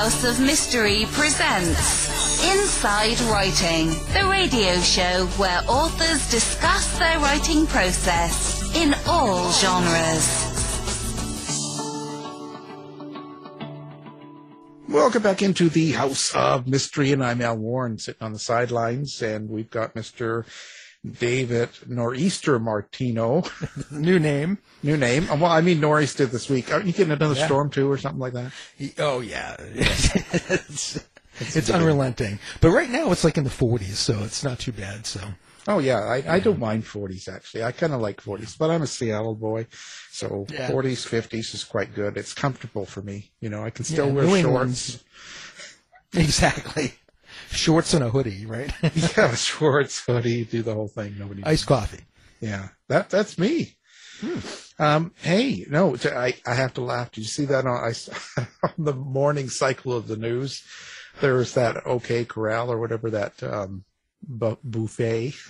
House of Mystery presents Inside Writing, the radio show where authors discuss their writing process in all genres. Welcome back into the House of Mystery, and I'm Al Warren sitting on the sidelines, and we've got Mr. David Nor'easter Martino. New name. New name. Uh, well, I mean, Nor'easter this week. Aren't you getting another Yeah. storm too, or something like that? Oh yeah, it's, it's unrelenting. But right now it's like in the 40s, so it's not too bad. So Oh yeah, I, I don't mind 40s actually. I kind of like 40s, but I'm a Seattle boy, so Yeah. 40s, 50s is quite good. It's comfortable for me. You know, I can still Yeah, wear New shorts. Exactly, shorts and a hoodie, right? yeah, shorts, hoodie, do the whole thing. Nobody. Iced coffee. Yeah, that that's me. Um, hey, no, t- I, I have to laugh. Did you see that on, I, on the morning cycle of the news? There was that OK Corral or whatever that um, bu- buffet.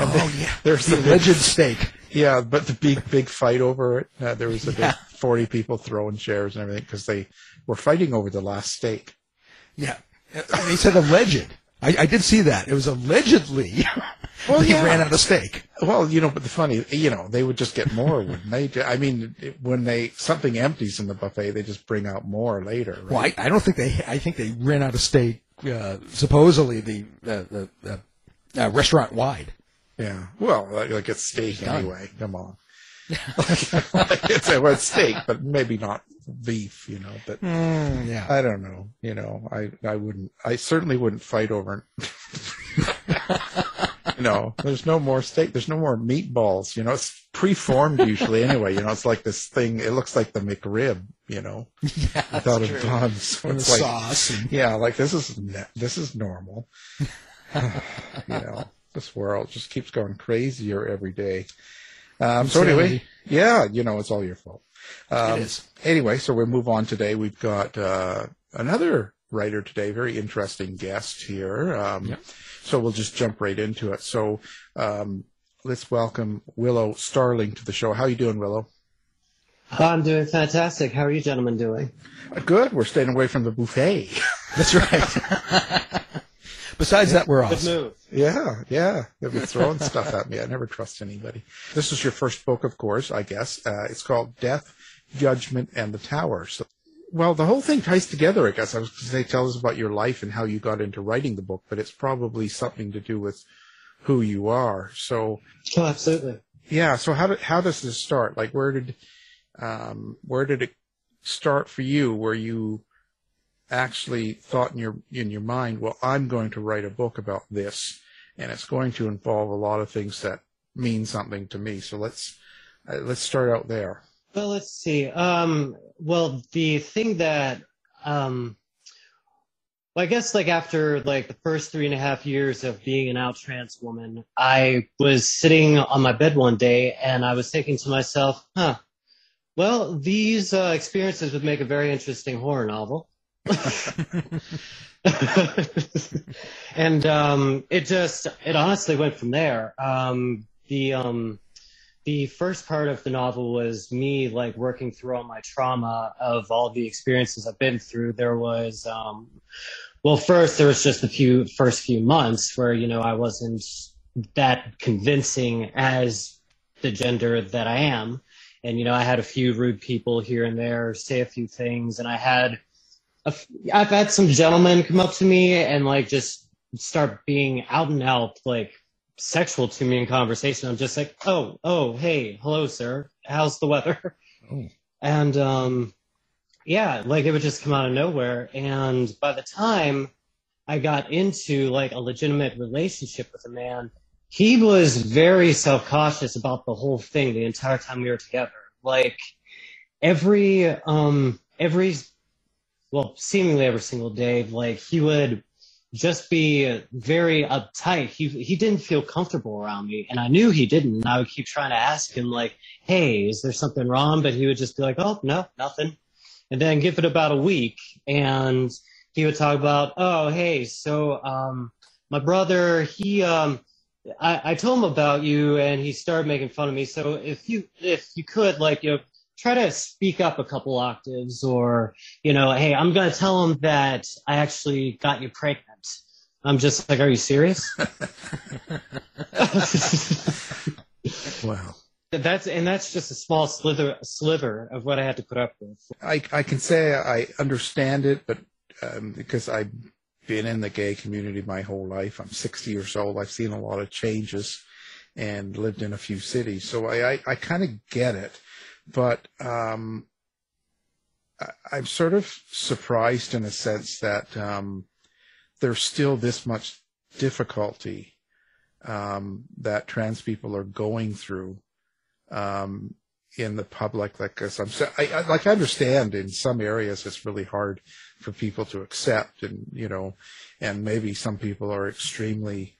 And Oh then yeah, there's the the alleged steak. yeah, but the big big fight over it. Uh, there was a Yeah. big forty people throwing chairs and everything because they were fighting over the last steak. Yeah, they said alleged. I, I did see that. It was allegedly. Well, they yeah. ran out of steak. Well, you know, but the funny, you know, they would just get more, wouldn't they? I mean, when they something empties in the buffet, they just bring out more later. Right? Well, I, I don't think they. I think they ran out of steak. Uh, supposedly the uh, the uh, restaurant wide. Yeah. Well, like, it's steak anyway. Come on. like it's, it's steak, but maybe not beef, you know. But Mm, yeah. I don't know. You know, I, I wouldn't, I certainly wouldn't fight over you know, there's no more steak. There's no more meatballs. You know, it's preformed usually anyway. You know, it's like this thing. It looks like the McRib, you know, yeah, that's without a true. bun. So And it's like, sauce. And, yeah, like this is this is normal. you know, this world just keeps going crazier every day. Um, so anyway, yeah, you know, it's all your fault. Um, It is. Anyway, so we'll move on today. We've got uh, another writer today, very interesting guest here. Um, Yep. So we'll just jump right into it. So um, let's welcome Willow Starling to the show. How are you doing, Willow? I'm doing fantastic. How are you gentlemen doing? Uh, Good. We're staying away from the buffet. That's right. Besides that, we're Good move. Yeah, yeah. They've been throwing stuff at me. I never trust anybody. This is your first book, of course, I guess. Uh, it's called Death, Judgment, and the Tower. So, well, the whole thing ties together, I guess. I was going to say, tell us about your life and how you got into writing the book, but it's probably something to do with who you are. So, Oh, absolutely. yeah. So how did, how does this start? Like, where did, um, where did it start for you? Where you actually thought in your in your mind, well, I'm going to write a book about this, and it's going to involve a lot of things that mean something to me. So let's uh, let's start out there. Well, let's see. Um, well, the thing that, um, well, I guess like after like the first three and a half years of being an out trans woman, I was sitting on my bed one day and I was thinking to myself, huh, well, these uh, experiences would make a very interesting horror novel. and um, it just it honestly went from there. Um, the um, the first part of the novel was me like working through all my trauma of all the experiences I've been through. There was um, well, first there was just the few first few months where you know I wasn't that convincing as the gender that I am. And you know, I had a few rude people here and there say a few things, and I had I've had some gentlemen come up to me and like just start being out and out like sexual to me in conversation. I'm just like, oh, oh, hey, hello, sir. How's the weather? Oh. And um, yeah, like it would just come out of nowhere. And by the time I got into like a legitimate relationship with a man, he was very self cautious about the whole thing the entire time we were together. Like every um every well, seemingly every single day, like he would just be very uptight. He he didn't feel comfortable around me, and I knew he didn't. And I would keep trying to ask him, like, "Hey, is there something wrong?" But he would just be like, "Oh, no, nothing." And then give it about a week, and he would talk about, "Oh, hey, so um, my brother, he um, I, I told him about you, and he started making fun of me. So if you if you could, like, you know, try to speak up a couple octaves or, you know, hey, I'm going to tell him that I actually got you pregnant. I'm just like, are you serious? wow. That's and that's just a small slither sliver of what I had to put up with. I I can say I understand it, but um, because I've been in the gay community my whole life, I'm 60 years old. I've seen a lot of changes and lived in a few cities, so I I, I kind of get it, but um, I, I'm sort of surprised in a sense that um, there's still this much difficulty um, that trans people are going through um, in the public. Like, I'm, I, I, like, I understand in some areas it's really hard for people to accept, and you know, and maybe some people are extremely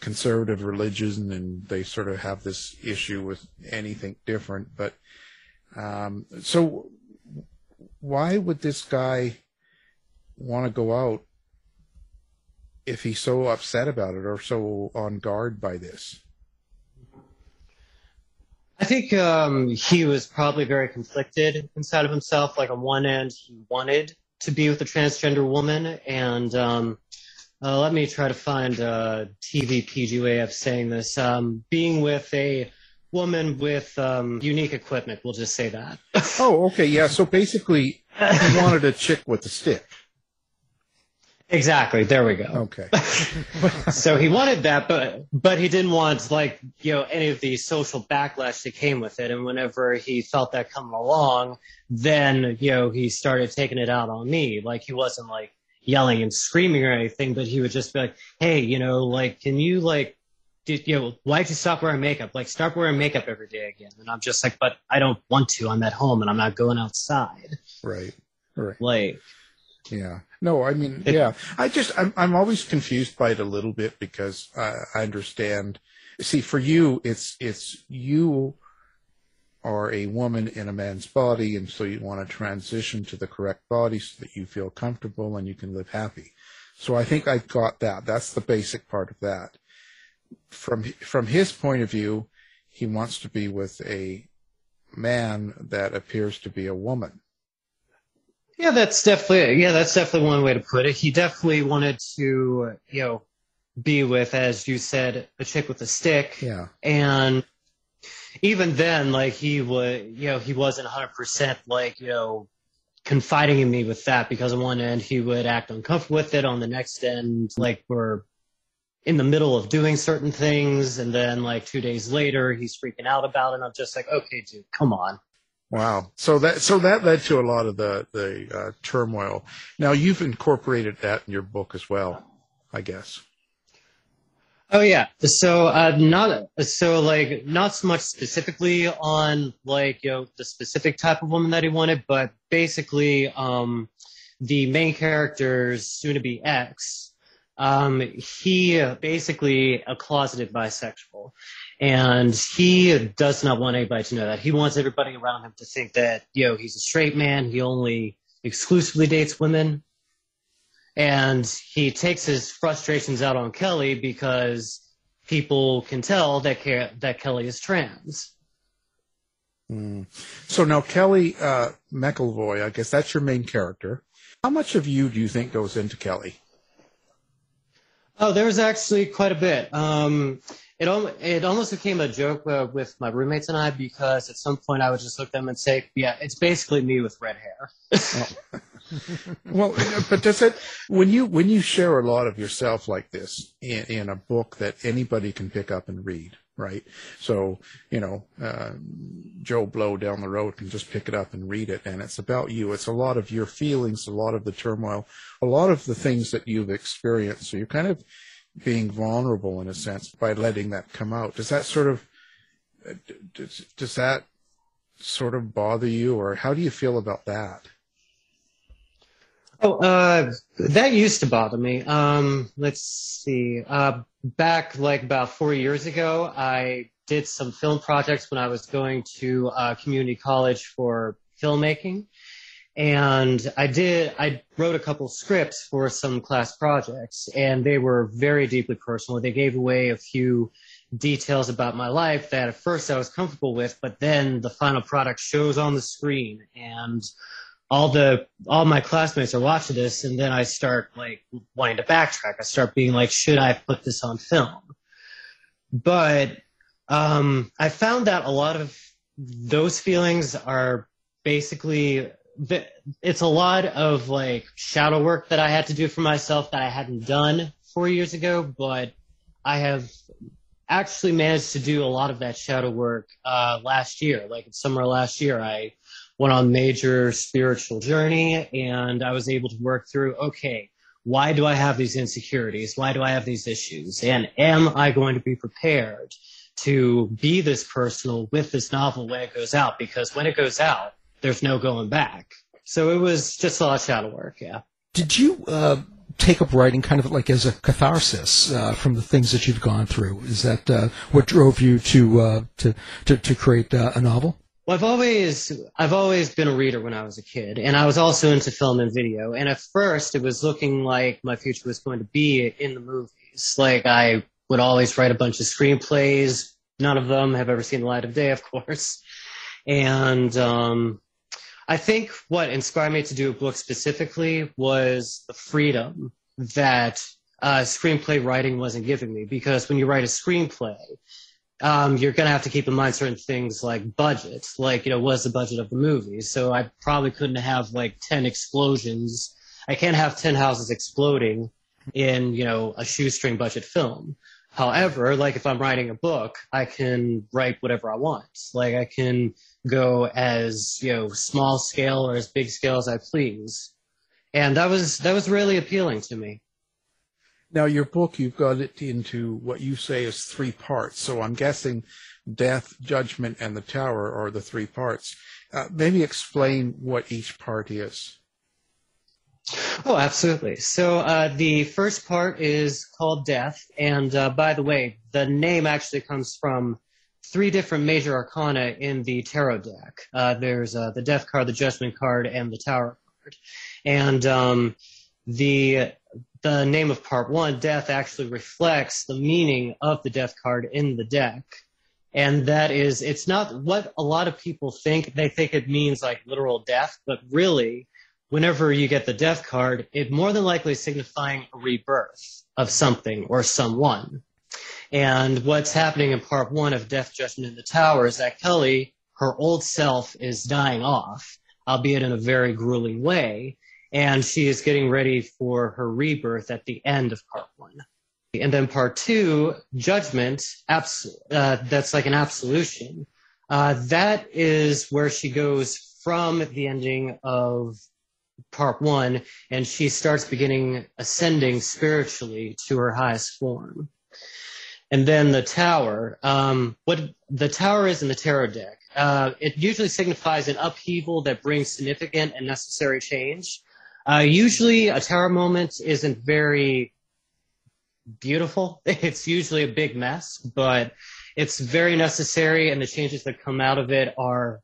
conservative religion and they sort of have this issue with anything different. But um, so, why would this guy want to go out if he's so upset about it or so on guard by this? I think um, he was probably very conflicted inside of himself. Like on one end, he wanted to be with a transgender woman, and um, uh, let me try to find a TV PG way of saying this. Um, being with a woman with um, unique equipment, we'll just say that. oh, okay, yeah. So basically, he wanted a chick with a stick. Exactly. There we go. Okay. so he wanted that, but but he didn't want like you know any of the social backlash that came with it. And whenever he felt that coming along, then you know he started taking it out on me. Like he wasn't like yelling and screaming or anything, but he would just be like, "Hey, you know, like can you like." Did, you know, why'd you stop wearing makeup? Like, start wearing makeup every day again. And I'm just like, but I don't want to. I'm at home and I'm not going outside. Right. Right. Like, yeah. No, I mean, yeah. I just, I'm, I'm always confused by it a little bit because I, I understand. See, for you, it's, it's you are a woman in a man's body, and so you want to transition to the correct body so that you feel comfortable and you can live happy. So I think I got that. That's the basic part of that. From from his point of view, he wants to be with a man that appears to be a woman. Yeah, that's definitely yeah, that's definitely one way to put it. He definitely wanted to, you know, be with, as you said, a chick with a stick. Yeah. And even then, like he would, you know, he wasn't 100% like, you know, confiding in me with that because on one end he would act uncomfortable with it. On the next end, like we're in the middle of doing certain things, and then like two days later he's freaking out about it. And I'm just like, okay, dude, come on. Wow. So that so that led to a lot of the the uh, turmoil. Now you've incorporated that in your book as well, I guess. Oh yeah. So uh, not so like not so much specifically on like you know the specific type of woman that he wanted, but basically um, the main character's soon to be ex. Um, he basically a closeted bisexual, and he does not want anybody to know that. He wants everybody around him to think that you know he's a straight man. He only exclusively dates women and he takes his frustrations out on Kelly because people can tell that Ke- that Kelly is trans. Mm. So now Kelly uh, McElvoy, I guess that's your main character. How much of you do you think goes into Kelly? Oh, there was actually quite a bit. Um, it it almost became a joke uh, with my roommates and I because at some point I would just look at them and say, "Yeah, it's basically me with red hair." well, but does it when you when you share a lot of yourself like this in, in a book that anybody can pick up and read, right? So you know, uh, Joe Blow down the road can just pick it up and read it, and it's about you. It's a lot of your feelings, a lot of the turmoil, a lot of the things that you've experienced. So you're kind of being vulnerable in a sense by letting that come out. Does that sort of does, does that sort of bother you, or how do you feel about that? Oh, uh, that used to bother me. Um, let's see. Uh, back like about four years ago, I did some film projects when I was going to uh, community college for filmmaking. And I did, I wrote a couple scripts for some class projects and they were very deeply personal. They gave away a few details about my life that at first I was comfortable with, but then the final product shows on the screen and all the all my classmates are watching this and then I start like wanting to backtrack. I start being like, should I put this on film? But um, I found that a lot of those feelings are basically it's a lot of like shadow work that I had to do for myself that I hadn't done four years ago, but I have actually managed to do a lot of that shadow work uh, last year. Like in summer last year, I went on major spiritual journey and I was able to work through, okay, why do I have these insecurities? Why do I have these issues? And am I going to be prepared to be this personal with this novel when it goes out? Because when it goes out, there's no going back. So it was just a lot of shadow work, yeah. Did you uh, take up writing kind of like as a catharsis uh, from the things that you've gone through? Is that uh, what drove you to, uh, to, to, to create uh, a novel? Well, I've always I've always been a reader when I was a kid, and I was also into film and video. And at first, it was looking like my future was going to be in the movies. Like I would always write a bunch of screenplays. None of them have ever seen the light of day, of course. And um, I think what inspired me to do a book specifically was the freedom that uh, screenplay writing wasn't giving me. Because when you write a screenplay, um, you're going to have to keep in mind certain things like budget, like, you know, what's the budget of the movie? So I probably couldn't have like 10 explosions. I can't have 10 houses exploding in, you know, a shoestring budget film. However, like if I'm writing a book, I can write whatever I want. Like I can go as, you know, small scale or as big scale as I please. And that was, that was really appealing to me. Now, your book, you've got it into what you say is three parts. So I'm guessing death, judgment, and the tower are the three parts. Uh, maybe explain what each part is. Oh, absolutely. So uh, the first part is called Death, and uh, by the way, the name actually comes from three different major arcana in the tarot deck. Uh, there's uh, the Death card, the Judgment card, and the Tower card. And um, the the name of part one, death, actually reflects the meaning of the death card in the deck. And that is, it's not what a lot of people think. They think it means like literal death, but really, whenever you get the death card, it more than likely is signifying a rebirth of something or someone. And what's happening in part one of Death Judgment in the Tower is that Kelly, her old self, is dying off, albeit in a very grueling way and she is getting ready for her rebirth at the end of part one. And then part two, judgment, abs- uh, that's like an absolution. Uh, that is where she goes from the ending of part one and she starts beginning ascending spiritually to her highest form. And then the tower, um, what the tower is in the tarot deck, uh, it usually signifies an upheaval that brings significant and necessary change. Uh, usually, a tower moment isn't very beautiful. It's usually a big mess, but it's very necessary, and the changes that come out of it are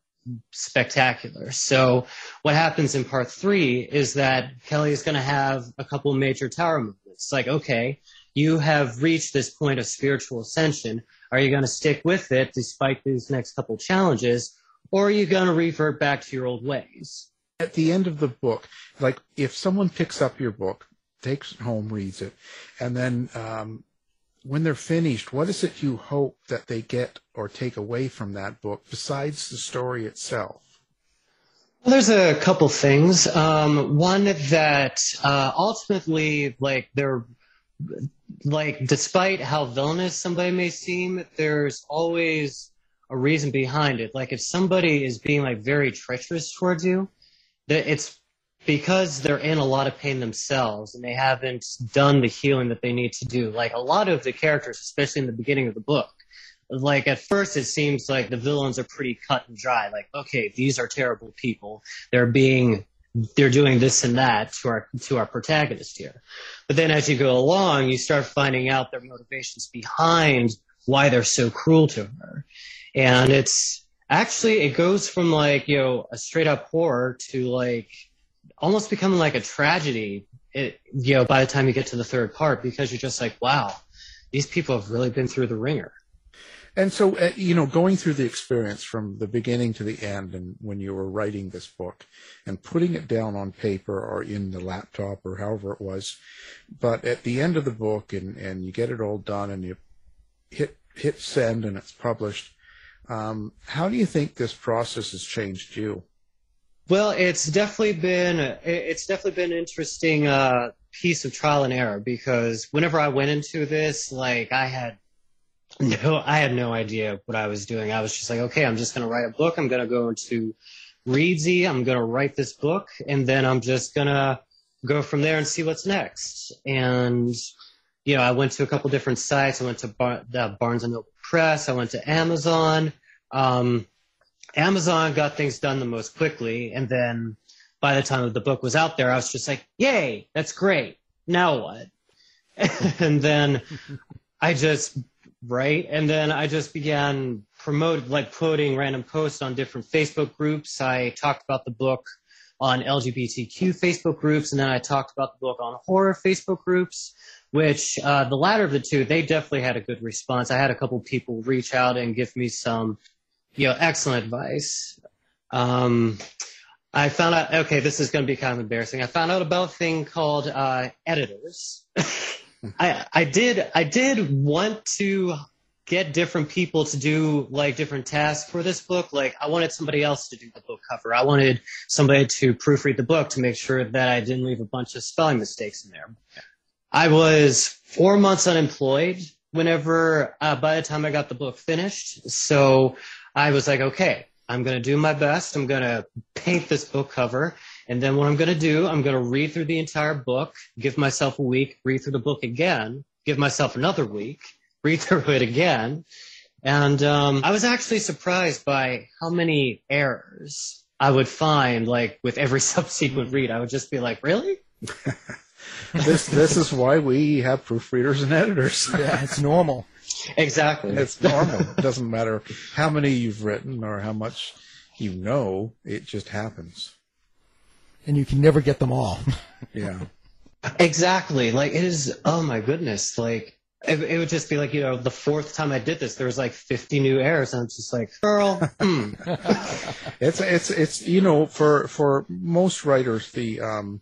spectacular. So, what happens in part three is that Kelly is going to have a couple major tower movements. Like, okay, you have reached this point of spiritual ascension. Are you going to stick with it despite these next couple challenges, or are you going to revert back to your old ways? At the end of the book, like if someone picks up your book, takes it home, reads it, and then um, when they're finished, what is it you hope that they get or take away from that book besides the story itself? Well, there's a couple things. Um, one that uh, ultimately, like, they're like, despite how villainous somebody may seem, there's always a reason behind it. Like, if somebody is being like very treacherous towards you, it's because they're in a lot of pain themselves and they haven't done the healing that they need to do. Like a lot of the characters, especially in the beginning of the book, like at first it seems like the villains are pretty cut and dry. Like, okay, these are terrible people. They're being they're doing this and that to our to our protagonist here. But then as you go along, you start finding out their motivations behind why they're so cruel to her. And it's actually it goes from like you know a straight up horror to like almost becoming like a tragedy it, you know by the time you get to the third part because you're just like wow these people have really been through the ringer And so, uh, you know, going through the experience from the beginning to the end, and when you were writing this book, and putting it down on paper or in the laptop or however it was, but at the end of the book, and and you get it all done, and you hit hit send, and it's published. Um, how do you think this process has changed you? Well, it's definitely been it's definitely been an interesting uh, piece of trial and error because whenever I went into this, like I had no, I had no idea what I was doing. I was just like, okay, I'm just going to write a book. I'm going to go into Reedsy. I'm going to write this book, and then I'm just going to go from there and see what's next. And you know, I went to a couple different sites. I went to Bar- the Barnes and Noble Press. I went to Amazon. Um, Amazon got things done the most quickly, and then by the time the book was out there, I was just like, "Yay, that's great! Now what?" and then I just right? And then I just began promote like quoting random posts on different Facebook groups. I talked about the book on LGBTQ Facebook groups, and then I talked about the book on horror Facebook groups. Which uh, the latter of the two, they definitely had a good response. I had a couple people reach out and give me some, you know, excellent advice. Um, I found out. Okay, this is going to be kind of embarrassing. I found out about a thing called uh, editors. I I did I did want to get different people to do like different tasks for this book. Like I wanted somebody else to do the book cover. I wanted somebody to proofread the book to make sure that I didn't leave a bunch of spelling mistakes in there. I was four months unemployed whenever uh, by the time I got the book finished. So I was like, okay, I'm going to do my best. I'm going to paint this book cover and then what I'm going to do, I'm going to read through the entire book, give myself a week, read through the book again, give myself another week, read through it again. And um, I was actually surprised by how many errors I would find, like with every subsequent read. I would just be like, really? this this is why we have proofreaders and editors. Yeah, it's normal. Exactly. It's normal. it doesn't matter how many you've written or how much you know. It just happens and you can never get them all. yeah. Exactly. Like it is. Oh my goodness. Like it, it, would just be like you know the fourth time I did this, there was like 50 new errors, and I'm just like, girl. Hmm. it's it's it's you know for for most writers the um,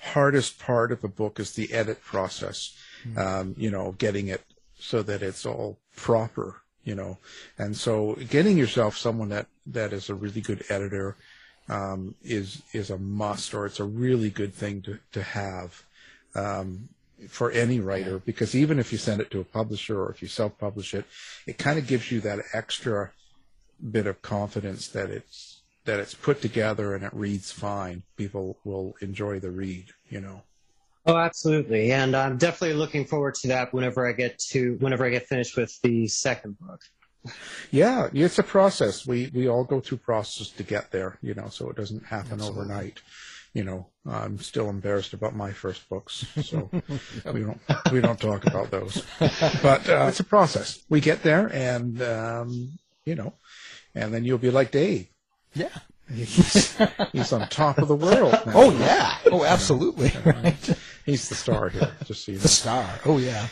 hardest part of a book is the edit process. Mm-hmm. Um, you know, getting it so that it's all proper. You know, and so getting yourself someone that that is a really good editor um, is is a must, or it's a really good thing to to have um, for any writer. Because even if you send it to a publisher or if you self-publish it, it kind of gives you that extra bit of confidence that it's that it's put together and it reads fine. People will enjoy the read. You know. Oh, absolutely, and I'm definitely looking forward to that whenever I get to whenever I get finished with the second book. Yeah, it's a process. We we all go through process to get there, you know, so it doesn't happen Absolutely. overnight. You know, I'm still embarrassed about my first books, so we don't we don't talk about those. But uh, it's a process. We get there, and um, you know, and then you'll be like Dave. Yeah. He's, he's on top of the world. Now. Oh yeah. Oh, absolutely. Right. He's the star here. Just so you know. The star. Oh yeah.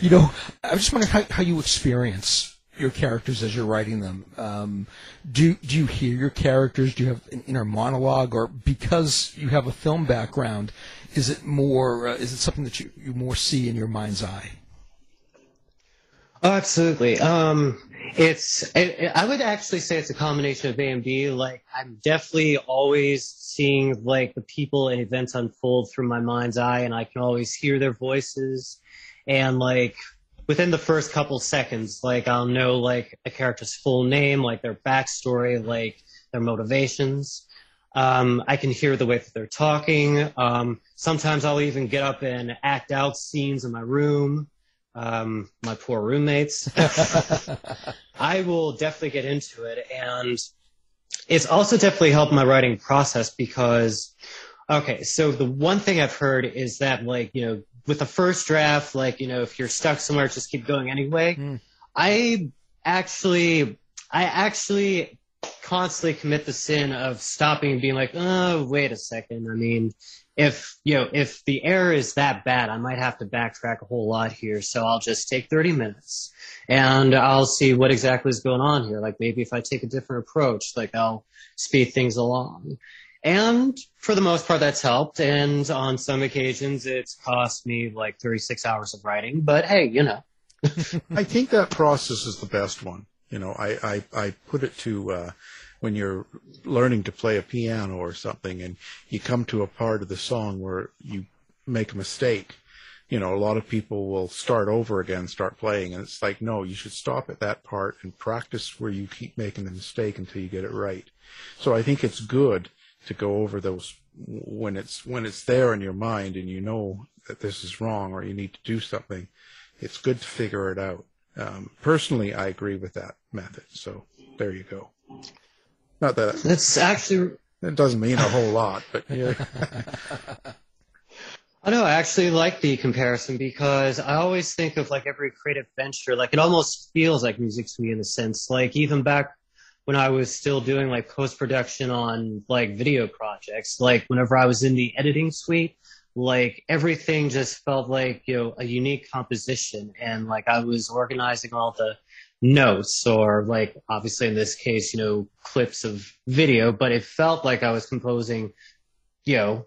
you know, I was just wondering how, how you experience your characters as you're writing them. Um, do do you hear your characters? Do you have an inner monologue, or because you have a film background, is it more? Uh, is it something that you, you more see in your mind's eye? Oh, absolutely. Um, it's. It, it, I would actually say it's a combination of A and B. Like I'm definitely always seeing like the people and events unfold through my mind's eye, and I can always hear their voices, and like within the first couple seconds, like I'll know like a character's full name, like their backstory, like their motivations. Um, I can hear the way that they're talking. Um, sometimes I'll even get up and act out scenes in my room. Um, my poor roommates. I will definitely get into it, and it's also definitely helped my writing process because, okay, so the one thing I've heard is that like you know with the first draft, like you know, if you're stuck somewhere, just keep going anyway. Mm. I actually, I actually constantly commit the sin of stopping and being like, oh, wait a second. I mean, if you know if the error is that bad, I might have to backtrack a whole lot here. So I'll just take 30 minutes and I'll see what exactly is going on here. Like maybe if I take a different approach, like I'll speed things along. And for the most part, that's helped. And on some occasions, it's cost me like 36 hours of writing. But hey, you know. I think that process is the best one. You know, I, I, I put it to uh, when you're learning to play a piano or something and you come to a part of the song where you make a mistake. You know, a lot of people will start over again, start playing, and it's like, no, you should stop at that part and practice where you keep making the mistake until you get it right. So I think it's good to go over those when it's when it's there in your mind and you know that this is wrong or you need to do something. It's good to figure it out. Um, personally, I agree with that method. So there you go. Not that that's actually it doesn't mean a whole lot, but yeah. I know. I actually like the comparison because I always think of like every creative venture, like it almost feels like music to me in a sense. Like even back when I was still doing like post production on like video projects, like whenever I was in the editing suite, like everything just felt like you know a unique composition, and like I was organizing all the notes or like obviously in this case you know clips of video but it felt like i was composing you know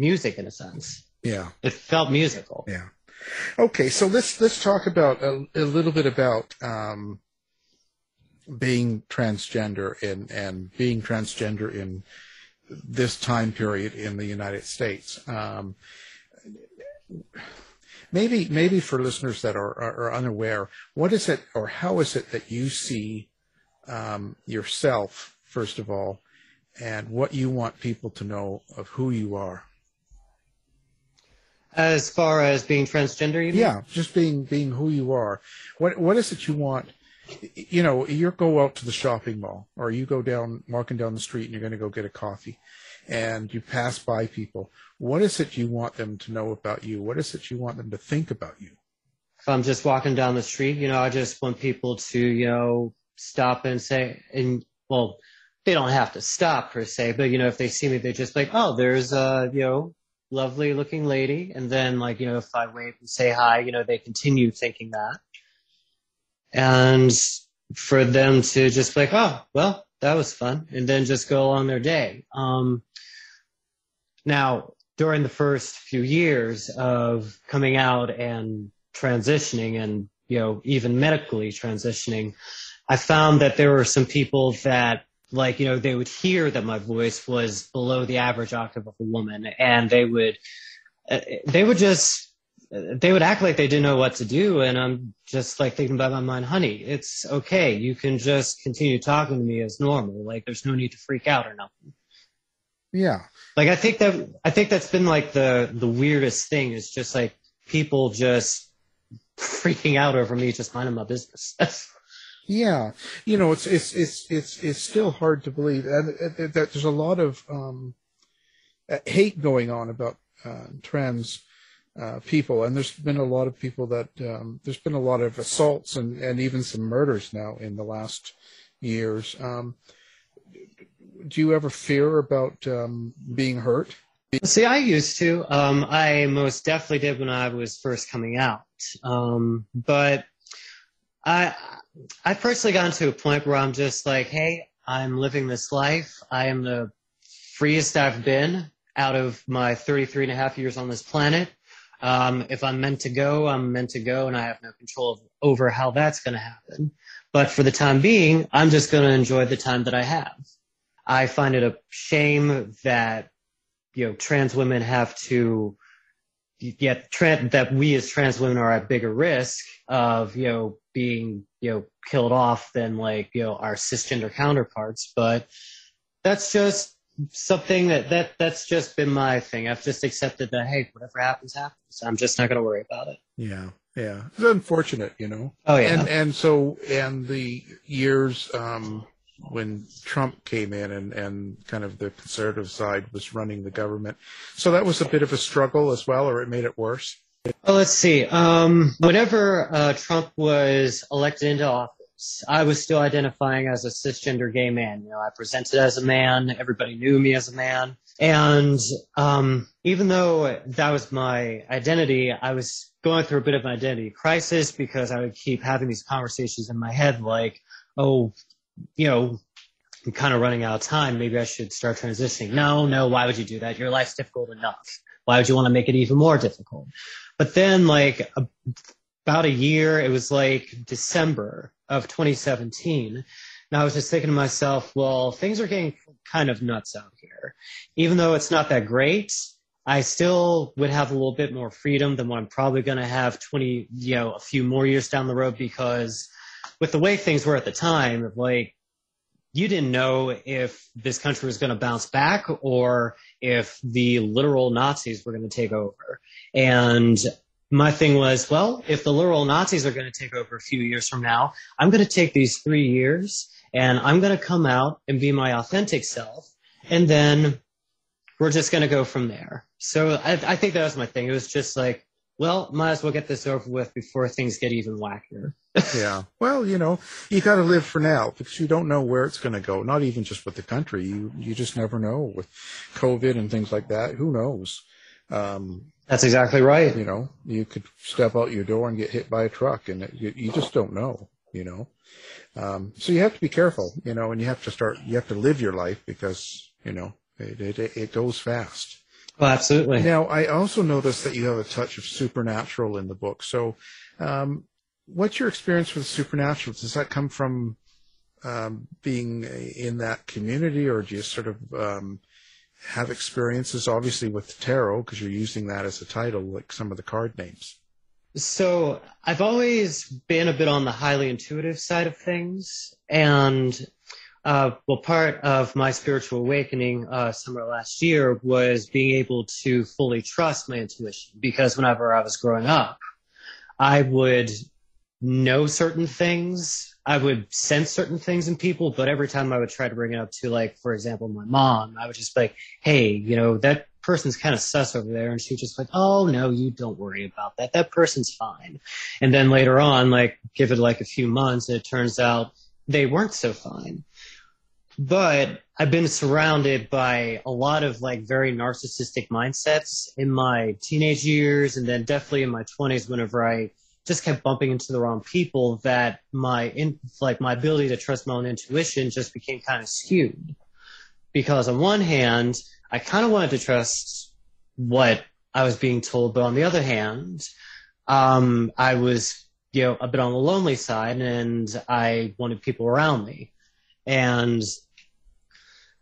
music in a sense. Yeah. It felt musical. Yeah. Okay so let's let's talk about a, a little bit about um, being transgender and and being transgender in this time period in the united states. Um, maybe maybe for listeners that are, are, are, unaware, what is it or how is it that you see um, yourself first of all, and what you want people to know of who you are? As far as being transgender, you mean? Yeah, just being being who you are. What what is it you want? You know, you go out to the shopping mall, or you go down walking down the street, and you're going to go get a coffee, and you pass by people what is it you want them to know about you? What is it you want them to think about you? If I'm just walking down the street, you know, I just want people to, you know, stop and say, and well, they don't have to stop per se, but you know, if they see me, they just like, oh, there's a, you know, lovely looking lady. And then like, you know, if I wave and say hi, you know, they continue thinking that. And for them to just like, oh, well, that was fun. And then just go along their day. Um, now, during the first few years of coming out and transitioning and you know even medically transitioning i found that there were some people that like you know they would hear that my voice was below the average octave of a woman and they would uh, they would just they would act like they didn't know what to do and i'm just like thinking about my mind honey it's okay. You can just continue talking to me as normal. Like there's no need to freak out or nothing yeah. Like I think that I think that's been like the the weirdest thing is just like people just freaking out over me just minding my business. yeah, you know, it's it's it's it's it's still hard to believe and that there's a lot of um, uh, hate going on about uh, trans uh, people, and there's been a lot of people that um, there's been a lot of assaults and and even some murders now in the last years. Um, do you ever fear about um, being hurt? See, I used to. Um, I most definitely did when I was first coming out. Um, but I, I personally gotten to a point where I'm just like, hey, I'm living this life. I am the freest I've been out of my 33 and a half years on this planet. Um, if I'm meant to go, I'm meant to go, and I have no control over how that's going to happen. But for the time being, I'm just going to enjoy the time that I have. I find it a shame that you know trans women have to yet trans, that we as trans women are at bigger risk of you know being you know killed off than like you know our cisgender counterparts. But that's just something that that that's just been my thing. I've just accepted that hey whatever happens happens. I'm just not going to worry about it. Yeah yeah. It's unfortunate you know? Oh yeah. And and so and the years um when Trump came in and, and kind of the conservative side was running the government. So that was a bit of a struggle as well, or it made it worse. Well, let's see. Um, whenever uh, Trump was elected into office. I was still identifying as a cisgender gay man. You know, I presented as a man. Everybody knew me as a man. And um, even though that was my identity, I was going through a bit of an identity crisis because I would keep having these conversations in my head like, oh, you know, I'm kind of running out of time. Maybe I should start transitioning. No, no, why would you do that? Your life's difficult enough. Why would you want to make it even more difficult? But then, like, a, about a year, it was like December of 2017. And I was just thinking to myself, well, things are getting kind of nuts out here. Even though it's not that great, I still would have a little bit more freedom than what I'm probably going to have 20, you know, a few more years down the road because with the way things were at the time, like, you didn't know if this country was going to bounce back or if the literal Nazis were going to take over. And my thing was, well, if the literal Nazis are going to take over a few years from now, I'm going to take these three years and I'm going to come out and be my authentic self. And then we're just going to go from there. So I, I think that was my thing. It was just like, well, might as well get this over with before things get even wackier. Yeah. Well, you know, you got to live for now because you don't know where it's going to go. Not even just with the country. You you just never know with COVID and things like that. Who knows? Um, That's exactly right. You know, you could step out your door and get hit by a truck, and it, you, you just don't know. You know, um, so you have to be careful. You know, and you have to start. You have to live your life because you know it it, it goes fast. Well, oh, absolutely. Now, I also noticed that you have a touch of supernatural in the book. So, um, what's your experience with the supernatural? Does that come from um, being in that community, or do you sort of um, have experiences, obviously, with tarot, because you're using that as a title, like some of the card names? So, I've always been a bit on the highly intuitive side of things, and uh, well, part of my spiritual awakening uh, summer last year was being able to fully trust my intuition because whenever I was growing up, I would know certain things. I would sense certain things in people, but every time I would try to bring it up to, like, for example, my mom, I would just be like, hey, you know, that person's kind of sus over there. And she was just like, oh, no, you don't worry about that. That person's fine. And then later on, like, give it like a few months, and it turns out they weren't so fine but I've been surrounded by a lot of like very narcissistic mindsets in my teenage years and then definitely in my 20s whenever I just kept bumping into the wrong people that my in, like my ability to trust my own intuition just became kind of skewed. Because on one hand I kind of wanted to trust what I was being told but on the other hand um, I was you know a bit on the lonely side and I wanted people around me. And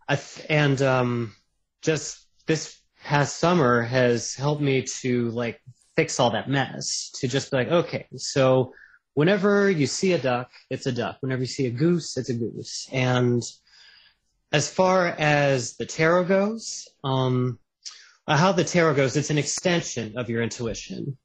th- and um, just this past summer has helped me to like fix all that mess. To just be like, okay, so whenever you see a duck, it's a duck. Whenever you see a goose, it's a goose. And as far as the tarot goes, um, how the tarot goes, it's an extension of your intuition.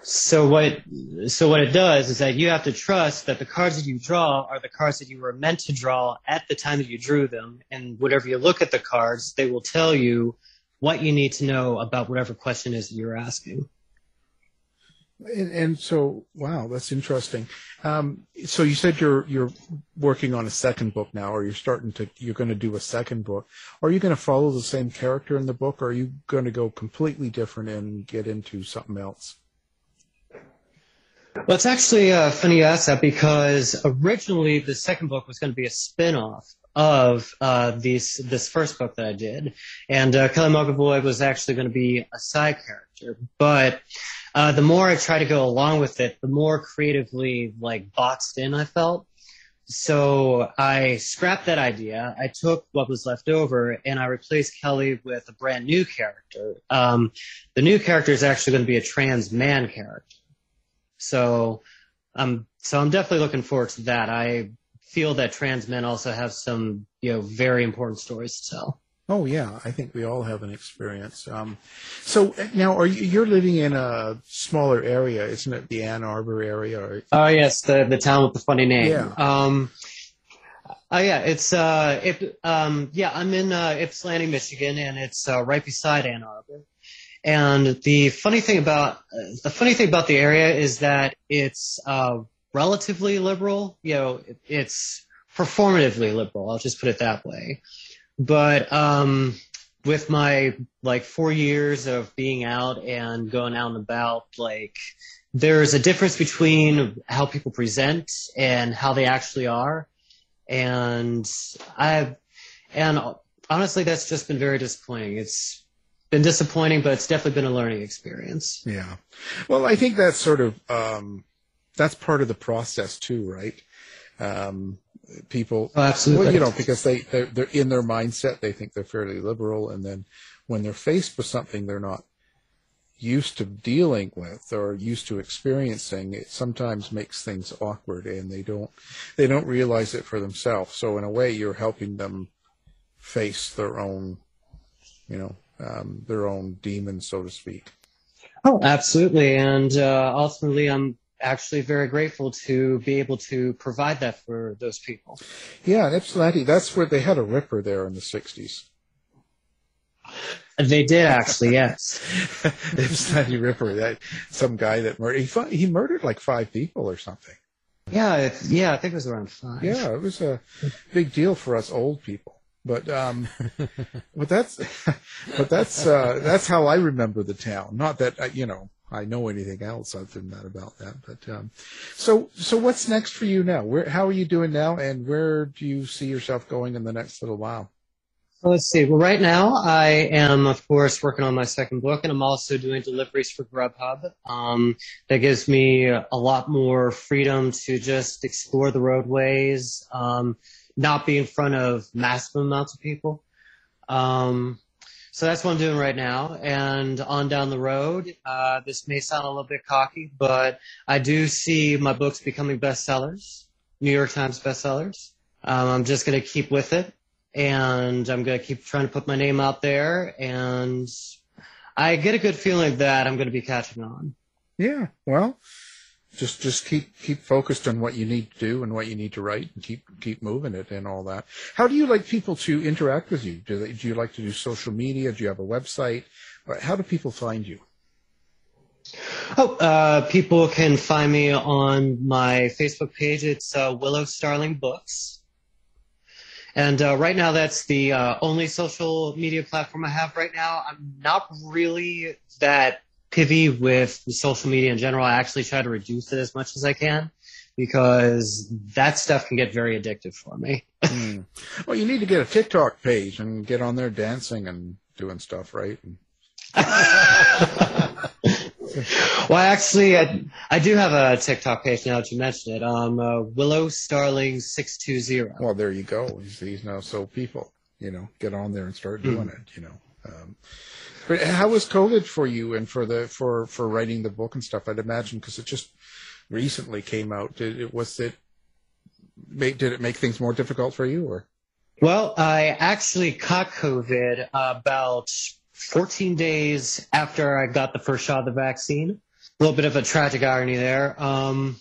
So what so what it does is that you have to trust that the cards that you draw are the cards that you were meant to draw at the time that you drew them, and whatever you look at the cards, they will tell you what you need to know about whatever question is that you're asking. And, and so, wow, that's interesting. Um, so you said you're you're working on a second book now, or you're starting to you're going to do a second book. Are you going to follow the same character in the book, or are you going to go completely different and get into something else? Well, it's actually uh, funny you ask that because originally the second book was going to be a spin-off of uh, these, this first book that I did, and uh, Kelly McElvoy was actually going to be a side character. But uh, the more I tried to go along with it, the more creatively like boxed in I felt. So I scrapped that idea. I took what was left over and I replaced Kelly with a brand new character. Um, the new character is actually going to be a trans man character. So, um, so I'm definitely looking forward to that. I feel that trans men also have some, you know, very important stories to tell. Oh yeah, I think we all have an experience. Um, so now, are you you're living in a smaller area, isn't it? The Ann Arbor area. Or... Oh yes, the the town with the funny name. Yeah. Um, oh yeah, it's uh, it, um, yeah, I'm in uh, Ypsilanti, Michigan, and it's uh, right beside Ann Arbor. And the funny thing about the funny thing about the area is that it's uh, relatively liberal. You know, it, it's performatively liberal. I'll just put it that way. But um, with my like four years of being out and going out and about, like there's a difference between how people present and how they actually are. And I've, and honestly, that's just been very disappointing. It's been disappointing, but it's definitely been a learning experience. Yeah. Well, I think that's sort of, um, that's part of the process too, right? Um, people, oh, absolutely. Well, you know, because they, they're, they're in their mindset, they think they're fairly liberal. And then when they're faced with something they're not used to dealing with or used to experiencing, it sometimes makes things awkward and they don't, they don't realize it for themselves. So in a way, you're helping them face their own, you know, um, their own demons, so to speak. Oh, absolutely. And uh, ultimately, I'm actually very grateful to be able to provide that for those people. Yeah, in Ypsilanti, that's where they had a ripper there in the 60s. They did actually, yes. Ypsilanti Ripper, that some guy that murdered he, he murdered like five people or something. Yeah, yeah, I think it was around five. Yeah, it was a big deal for us old people. But um, but that's but that's uh, that's how I remember the town. Not that uh, you know I know anything else other than that about that. But um, so so what's next for you now? Where how are you doing now, and where do you see yourself going in the next little while? let's see. Well, right now I am, of course, working on my second book, and I'm also doing deliveries for Grubhub. Um, that gives me a lot more freedom to just explore the roadways, um, not be in front of massive amounts of people. Um, so that's what I'm doing right now. And on down the road, uh, this may sound a little bit cocky, but I do see my books becoming bestsellers, New York Times bestsellers. Um, I'm just going to keep with it and I'm going to keep trying to put my name out there. And I get a good feeling that I'm going to be catching on. Yeah. Well, just just keep keep focused on what you need to do and what you need to write, and keep keep moving it and all that. How do you like people to interact with you? Do they, do you like to do social media? Do you have a website? How do people find you? Oh, uh, people can find me on my Facebook page. It's uh, Willow Starling Books. And uh, right now, that's the uh, only social media platform I have right now. I'm not really that pivy with social media in general. I actually try to reduce it as much as I can because that stuff can get very addictive for me. mm. Well, you need to get a TikTok page and get on there dancing and doing stuff, right? well, actually, I, I do have a TikTok page now that you mentioned it. Um, uh, Willow Starling six two zero. Well, there you go. He's, he's now so people, you know, get on there and start hmm. doing mm. it. You know. Um, but how was COVID for you and for the for for writing the book and stuff? I'd imagine because it just recently came out. Did it was it did it make things more difficult for you or? Well, I actually caught COVID about 14 days after I got the first shot of the vaccine. A little bit of a tragic irony there. Um,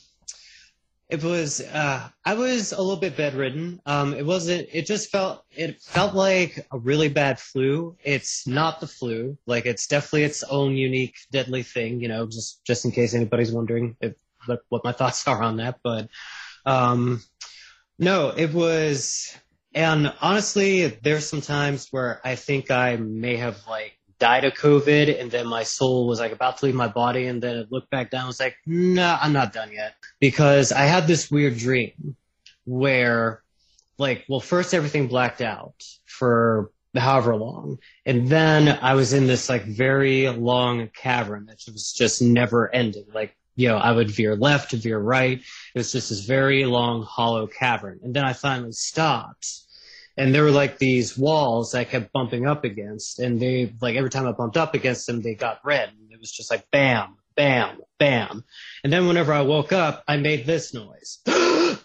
it was uh, I was a little bit bedridden. Um, it wasn't. It just felt it felt like a really bad flu. It's not the flu. Like it's definitely its own unique deadly thing. You know, just just in case anybody's wondering if what my thoughts are on that. But um, no, it was and honestly, there's some times where I think I may have like died of COVID and then my soul was like about to leave my body and then it looked back down and was like, nah, I'm not done yet. Because I had this weird dream where like, well, first everything blacked out for however long. And then I was in this like very long cavern that was just never ending. Like you know, I would veer left, veer right. It was just this very long, hollow cavern. And then I finally stopped. And there were like these walls I kept bumping up against. And they, like, every time I bumped up against them, they got red. And it was just like bam, bam, bam. And then whenever I woke up, I made this noise.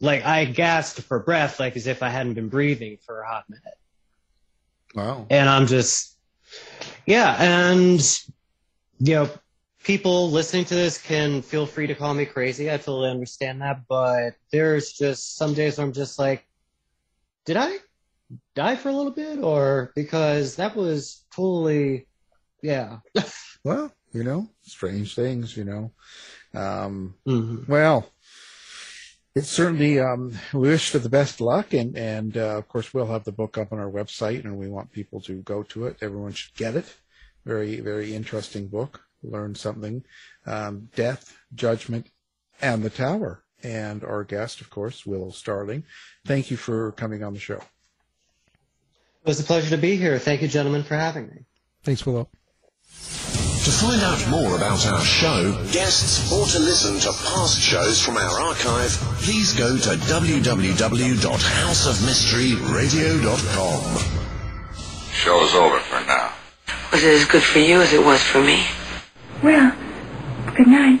like, I gasped for breath, like as if I hadn't been breathing for a hot minute. Wow. And I'm just, yeah. And, you know, people listening to this can feel free to call me crazy. I totally understand that. But there's just some days where I'm just like, did I die for a little bit? Or because that was totally, yeah. well, you know, strange things, you know. Um, mm-hmm. Well, It's certainly um, we wish for the best luck, and and uh, of course we'll have the book up on our website, and we want people to go to it. Everyone should get it. Very very interesting book. Learn something. Um, Death, Judgment, and the Tower. And our guest, of course, Willow Starling. Thank you for coming on the show. It was a pleasure to be here. Thank you, gentlemen, for having me. Thanks, Willow. To find out more about our show, guests, or to listen to past shows from our archive, please go to www.houseofmysteryradio.com. Show's over for now. Was it as good for you as it was for me? Well, good night.